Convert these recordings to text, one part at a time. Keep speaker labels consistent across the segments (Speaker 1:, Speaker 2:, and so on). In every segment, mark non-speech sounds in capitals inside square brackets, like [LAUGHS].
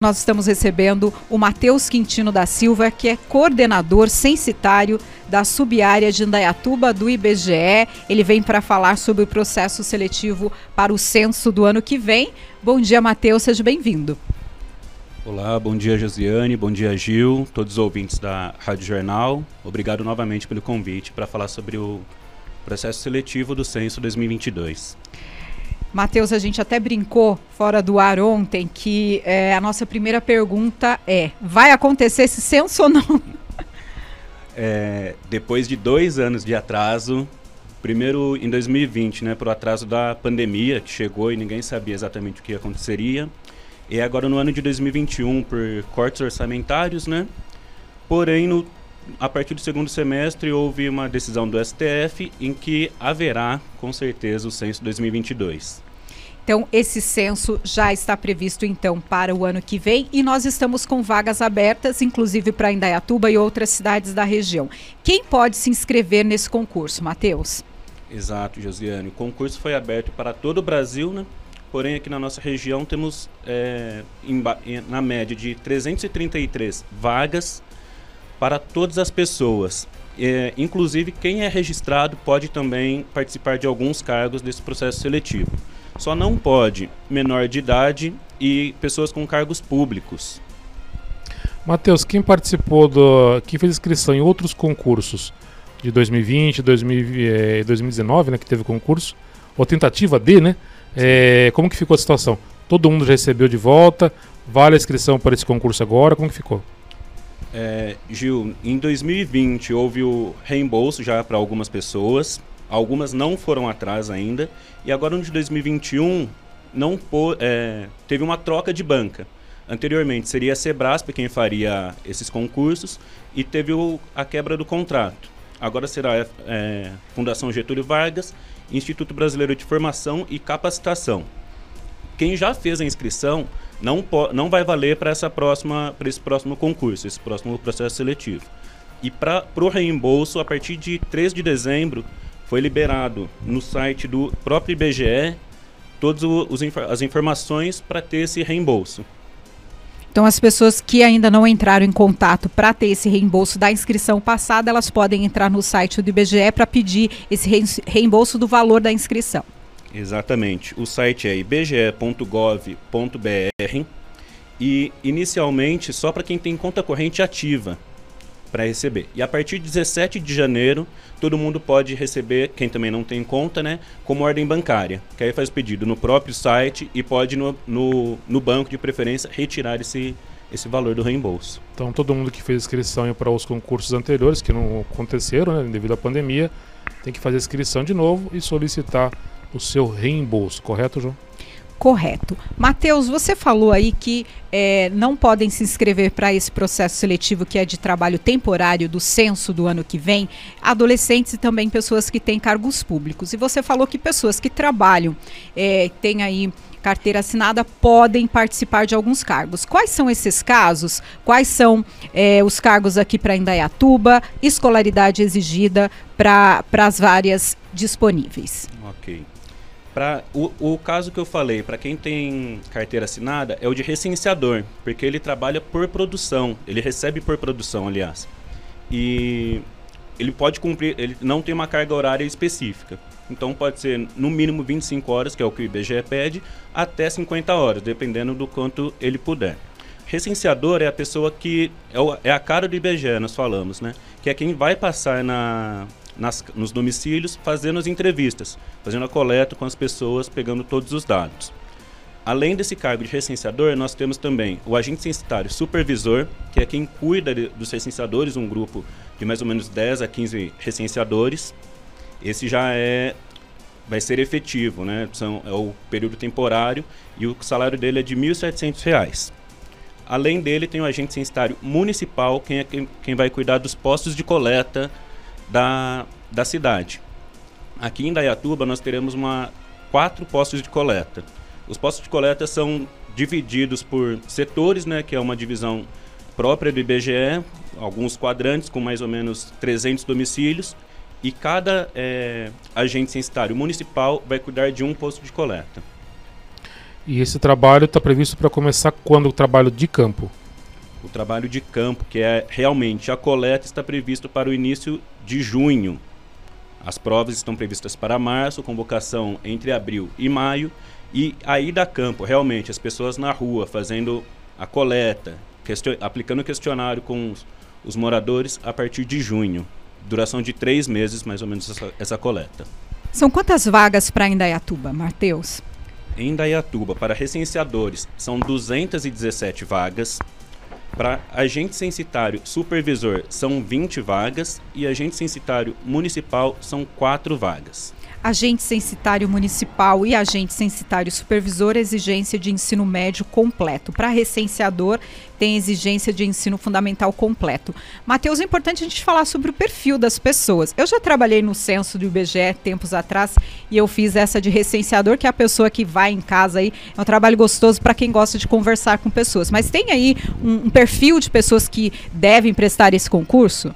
Speaker 1: Nós estamos recebendo o Matheus Quintino da Silva, que é coordenador censitário da subárea de Indaiatuba do IBGE. Ele vem para falar sobre o processo seletivo para o censo do ano que vem. Bom dia, Matheus, seja bem-vindo.
Speaker 2: Olá, bom dia, Josiane, bom dia, Gil, todos os ouvintes da Rádio Jornal. Obrigado novamente pelo convite para falar sobre o processo seletivo do censo 2022.
Speaker 1: Matheus, a gente até brincou fora do ar ontem que é, a nossa primeira pergunta é: vai acontecer esse censo ou não? [LAUGHS]
Speaker 2: É, depois de dois anos de atraso, primeiro em 2020, né, por atraso da pandemia que chegou e ninguém sabia exatamente o que aconteceria, e agora no ano de 2021 por cortes orçamentários, né? Porém, no, a partir do segundo semestre houve uma decisão do STF em que haverá, com certeza, o censo 2022.
Speaker 1: Então, esse censo já está previsto então para o ano que vem e nós estamos com vagas abertas, inclusive para Indaiatuba e outras cidades da região. Quem pode se inscrever nesse concurso, Matheus?
Speaker 2: Exato, Josiane. O concurso foi aberto para todo o Brasil, né? Porém, aqui na nossa região temos, é, em, na média, de 333 vagas para todas as pessoas. É, inclusive, quem é registrado pode também participar de alguns cargos desse processo seletivo. Só não pode menor de idade e pessoas com cargos públicos.
Speaker 3: Matheus, quem participou do. quem fez inscrição em outros concursos de 2020, 2000, 2019, né, que teve concurso, ou tentativa de, né? É, como que ficou a situação? Todo mundo já recebeu de volta? Vale a inscrição para esse concurso agora? Como que ficou?
Speaker 2: É, Gil, em 2020 houve o reembolso já para algumas pessoas, algumas não foram atrás ainda, e agora no de 2021 não é, teve uma troca de banca. Anteriormente seria a Sebrasp quem faria esses concursos e teve o, a quebra do contrato. Agora será é, Fundação Getúlio Vargas, Instituto Brasileiro de Formação e Capacitação. Quem já fez a inscrição não, não vai valer para esse próximo concurso, esse próximo processo seletivo. E para o reembolso, a partir de 3 de dezembro, foi liberado no site do próprio IBGE todas as informações para ter esse reembolso.
Speaker 1: Então, as pessoas que ainda não entraram em contato para ter esse reembolso da inscrição passada, elas podem entrar no site do IBGE para pedir esse reembolso do valor da inscrição.
Speaker 2: Exatamente. O site é ibge.gov.br e inicialmente só para quem tem conta corrente ativa para receber. E a partir de 17 de janeiro, todo mundo pode receber, quem também não tem conta, né, como ordem bancária. Que aí faz o pedido no próprio site e pode no, no, no banco de preferência retirar esse, esse valor do reembolso.
Speaker 3: Então todo mundo que fez inscrição para os concursos anteriores, que não aconteceram né, devido à pandemia, tem que fazer inscrição de novo e solicitar o seu reembolso, correto, João?
Speaker 1: Correto. Matheus, você falou aí que é, não podem se inscrever para esse processo seletivo que é de trabalho temporário do censo do ano que vem, adolescentes e também pessoas que têm cargos públicos. E você falou que pessoas que trabalham, é, têm aí carteira assinada, podem participar de alguns cargos. Quais são esses casos? Quais são é, os cargos aqui para Indaiatuba? Escolaridade exigida para as várias disponíveis.
Speaker 2: Ok. Pra, o, o caso que eu falei, para quem tem carteira assinada, é o de recenseador, porque ele trabalha por produção, ele recebe por produção, aliás. E ele pode cumprir, ele não tem uma carga horária específica. Então pode ser no mínimo 25 horas, que é o que o IBGE pede, até 50 horas, dependendo do quanto ele puder. Recenseador é a pessoa que é, é a cara do IBGE, nós falamos, né? Que é quem vai passar na, nas, nos domicílios, fazendo as entrevistas, fazendo a coleta com as pessoas, pegando todos os dados. Além desse cargo de recenseador, nós temos também o agente censitário supervisor, que é quem cuida de, dos recenseadores, um grupo de mais ou menos 10 a 15 recenseadores. Esse já é vai ser efetivo, né? São, é o período temporário e o salário dele é de R$ 1.700. Além dele, tem o agente censitário municipal, quem é quem, quem vai cuidar dos postos de coleta da, da cidade. Aqui em Dayatuba nós teremos uma, quatro postos de coleta. Os postos de coleta são divididos por setores, né, que é uma divisão própria do IBGE, alguns quadrantes com mais ou menos 300 domicílios, e cada é, agente censitário municipal vai cuidar de um posto de coleta.
Speaker 3: E esse trabalho está previsto para começar quando o trabalho de campo?
Speaker 2: O trabalho de campo, que é realmente a coleta, está previsto para o início de junho. As provas estão previstas para março, convocação entre abril e maio. E aí da campo, realmente, as pessoas na rua fazendo a coleta, question aplicando o questionário com os, os, moradores a partir de junho. Duração de três meses, mais ou menos, essa, essa coleta.
Speaker 1: São quantas vagas para Indaiatuba, Mateus?
Speaker 2: Em Indaiatuba, para recenseadores, são 217 vagas. Para agente censitário supervisor, são 20 vagas. E agente censitário municipal, são 4 vagas
Speaker 1: agente censitário municipal e agente censitário supervisor, exigência de ensino médio completo. Para recenseador, tem exigência de ensino fundamental completo. Matheus, é importante a gente falar sobre o perfil das pessoas. Eu já trabalhei no censo do IBGE tempos atrás e eu fiz essa de recenseador, que é a pessoa que vai em casa aí. É um trabalho gostoso para quem gosta de conversar com pessoas. Mas tem aí um, um perfil de pessoas que devem prestar esse concurso?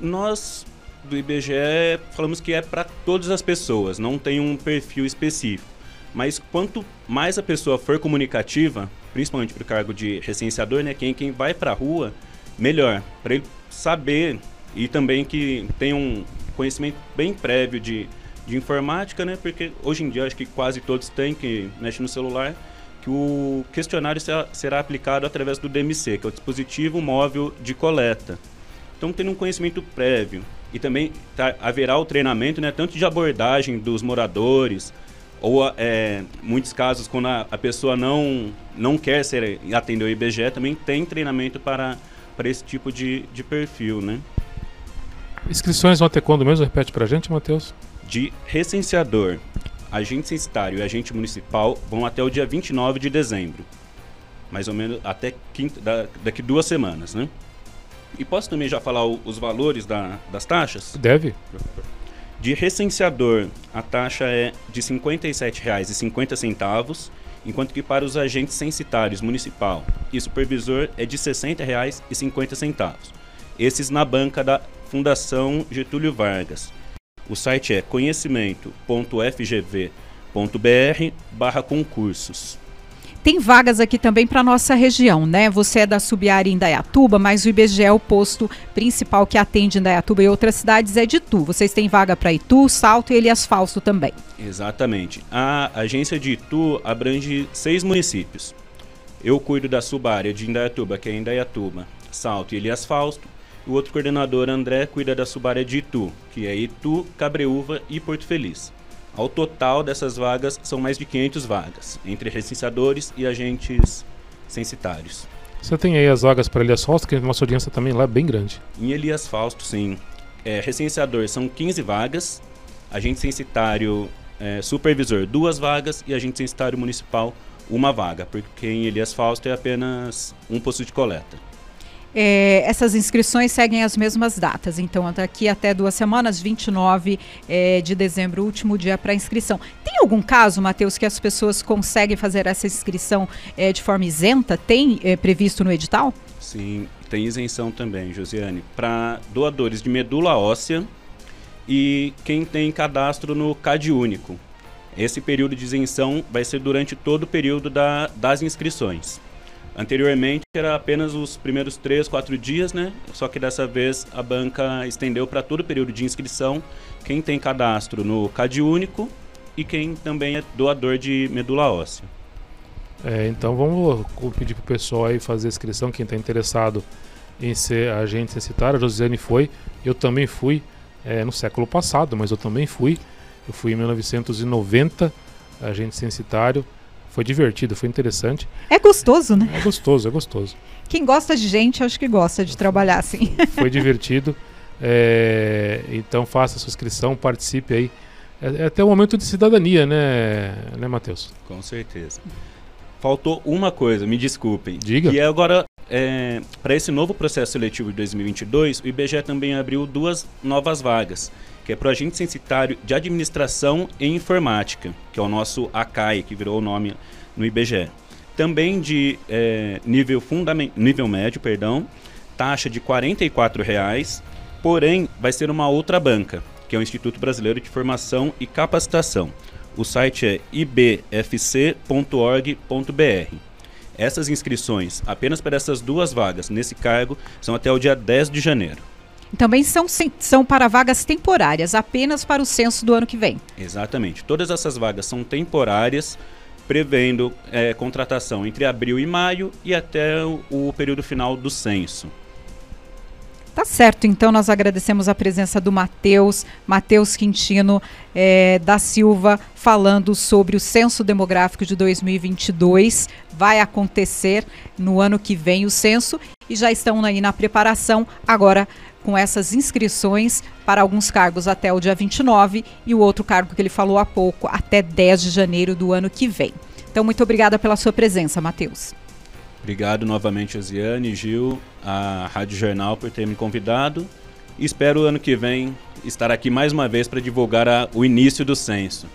Speaker 2: Nós do IBGE falamos que é para todas as pessoas, não tem um perfil específico. Mas quanto mais a pessoa for comunicativa, principalmente para o cargo de recenseador, né, quem, quem vai para a rua, melhor, para ele saber e também que tenha um conhecimento bem prévio de, de informática, né, porque hoje em dia acho que quase todos têm que mexe no celular, que o questionário será, será aplicado através do DMC, que é o dispositivo móvel de coleta. Então, tendo um conhecimento prévio e também tá, haverá o treinamento, né, tanto de abordagem dos moradores, ou é, muitos casos quando a, a, pessoa não, não quer ser atender o IBGE, também tem treinamento para, para esse tipo de, de perfil, né?
Speaker 3: Inscrições vão ter quando mesmo? Repete para a gente, Matheus.
Speaker 2: De recenseador, agente censitário e agente municipal vão até o dia 29 de dezembro. Mais ou menos até quinta, da, daqui duas semanas, né? E posso também já falar o, os valores da, das taxas?
Speaker 3: Deve.
Speaker 2: De recenseador, a taxa é de R$ 57,50, enquanto que para os agentes censitários municipal e supervisor é de R$ 60,50. Esses na banca da Fundação Getúlio Vargas. O site é conhecimento.fgv.br barra concursos.
Speaker 1: Tem vagas aqui também para nossa região, né? Você é da Subiária Indaiatuba, mas o IBGE é o posto principal que atende Indaiatuba e outras cidades é de Itu. Vocês têm vaga para Itu, Salto e Elias Fausto também.
Speaker 2: Exatamente. A agência de Itu abrange seis municípios. Eu cuido da subárea de Indaiatuba, que é Indaiatuba, Salto e Elias Fausto. O outro coordenador, André, cuida da subárea de Itu, que é Itu, Cabreúva e Porto Feliz. Ao total dessas vagas são mais de 500 vagas, entre recenseadores e agentes censitários.
Speaker 3: Você tem aí as vagas para Elias Fausto, que a nossa audiência também lá é bem grande.
Speaker 2: Em Elias Fausto, sim. É, recenseador são 15 vagas, agente censitário é, supervisor duas vagas e agente censitário municipal uma vaga, porque em Elias Fausto é apenas um posto de coleta.
Speaker 1: É, essas inscrições seguem as mesmas datas, então daqui até duas semanas, 29 é, de dezembro, último dia para inscrição. Tem algum caso, Matheus, que as pessoas conseguem fazer essa inscrição é, de forma isenta? Tem é, previsto no edital?
Speaker 2: Sim, tem isenção também, Josiane, para doadores de medula óssea e quem tem cadastro no CAD único. Esse período de isenção vai ser durante todo o período da, das inscrições. Anteriormente era apenas os primeiros três, quatro dias, né? Só que dessa vez a banca estendeu para todo o período de inscrição quem tem cadastro no CAD único e quem também é doador de medula óssea.
Speaker 3: É, então vamos pedir para o pessoal aí fazer a inscrição, quem está interessado em ser agente censitário. A Josiane foi, eu também fui é, no século passado, mas eu também fui. Eu fui em 1990, agente censitário. Foi divertido, foi interessante.
Speaker 1: É gostoso, né?
Speaker 3: É gostoso, é gostoso.
Speaker 1: Quem gosta de gente, acho que gosta de trabalhar assim.
Speaker 3: Foi divertido. É, então faça a sua inscrição, participe aí. É, é até o um momento de cidadania, né, né Matheus?
Speaker 2: Com certeza. Faltou uma coisa, me desculpem.
Speaker 3: Diga.
Speaker 2: E é agora, é, para esse novo processo seletivo de 2022, o IBGE também abriu duas novas vagas que é para o agente censitário de administração e informática, que é o nosso ACAI, que virou o nome no IBGE. Também de é, nível, nível médio, perdão, taxa de R$ 44,00, porém vai ser uma outra banca, que é o Instituto Brasileiro de Formação e Capacitação. O site é ibfc.org.br. Essas inscrições, apenas para essas duas vagas nesse cargo, são até o dia 10 de janeiro.
Speaker 1: Também são, são para vagas temporárias, apenas para o censo do ano que vem.
Speaker 2: Exatamente. Todas essas vagas são temporárias, prevendo é, contratação entre abril e maio e até o, o período final do censo.
Speaker 1: Tá certo, então nós agradecemos a presença do Matheus, Matheus Quintino é, da Silva, falando sobre o censo demográfico de 2022. Vai acontecer no ano que vem o censo e já estão aí na preparação agora com essas inscrições para alguns cargos até o dia 29 e o outro cargo que ele falou há pouco até 10 de janeiro do ano que vem. Então, muito obrigada pela sua presença, Matheus.
Speaker 2: Obrigado novamente, Osiane, Gil, a Rádio Jornal por ter me convidado. Espero ano que vem estar aqui mais uma vez para divulgar a, o início do censo.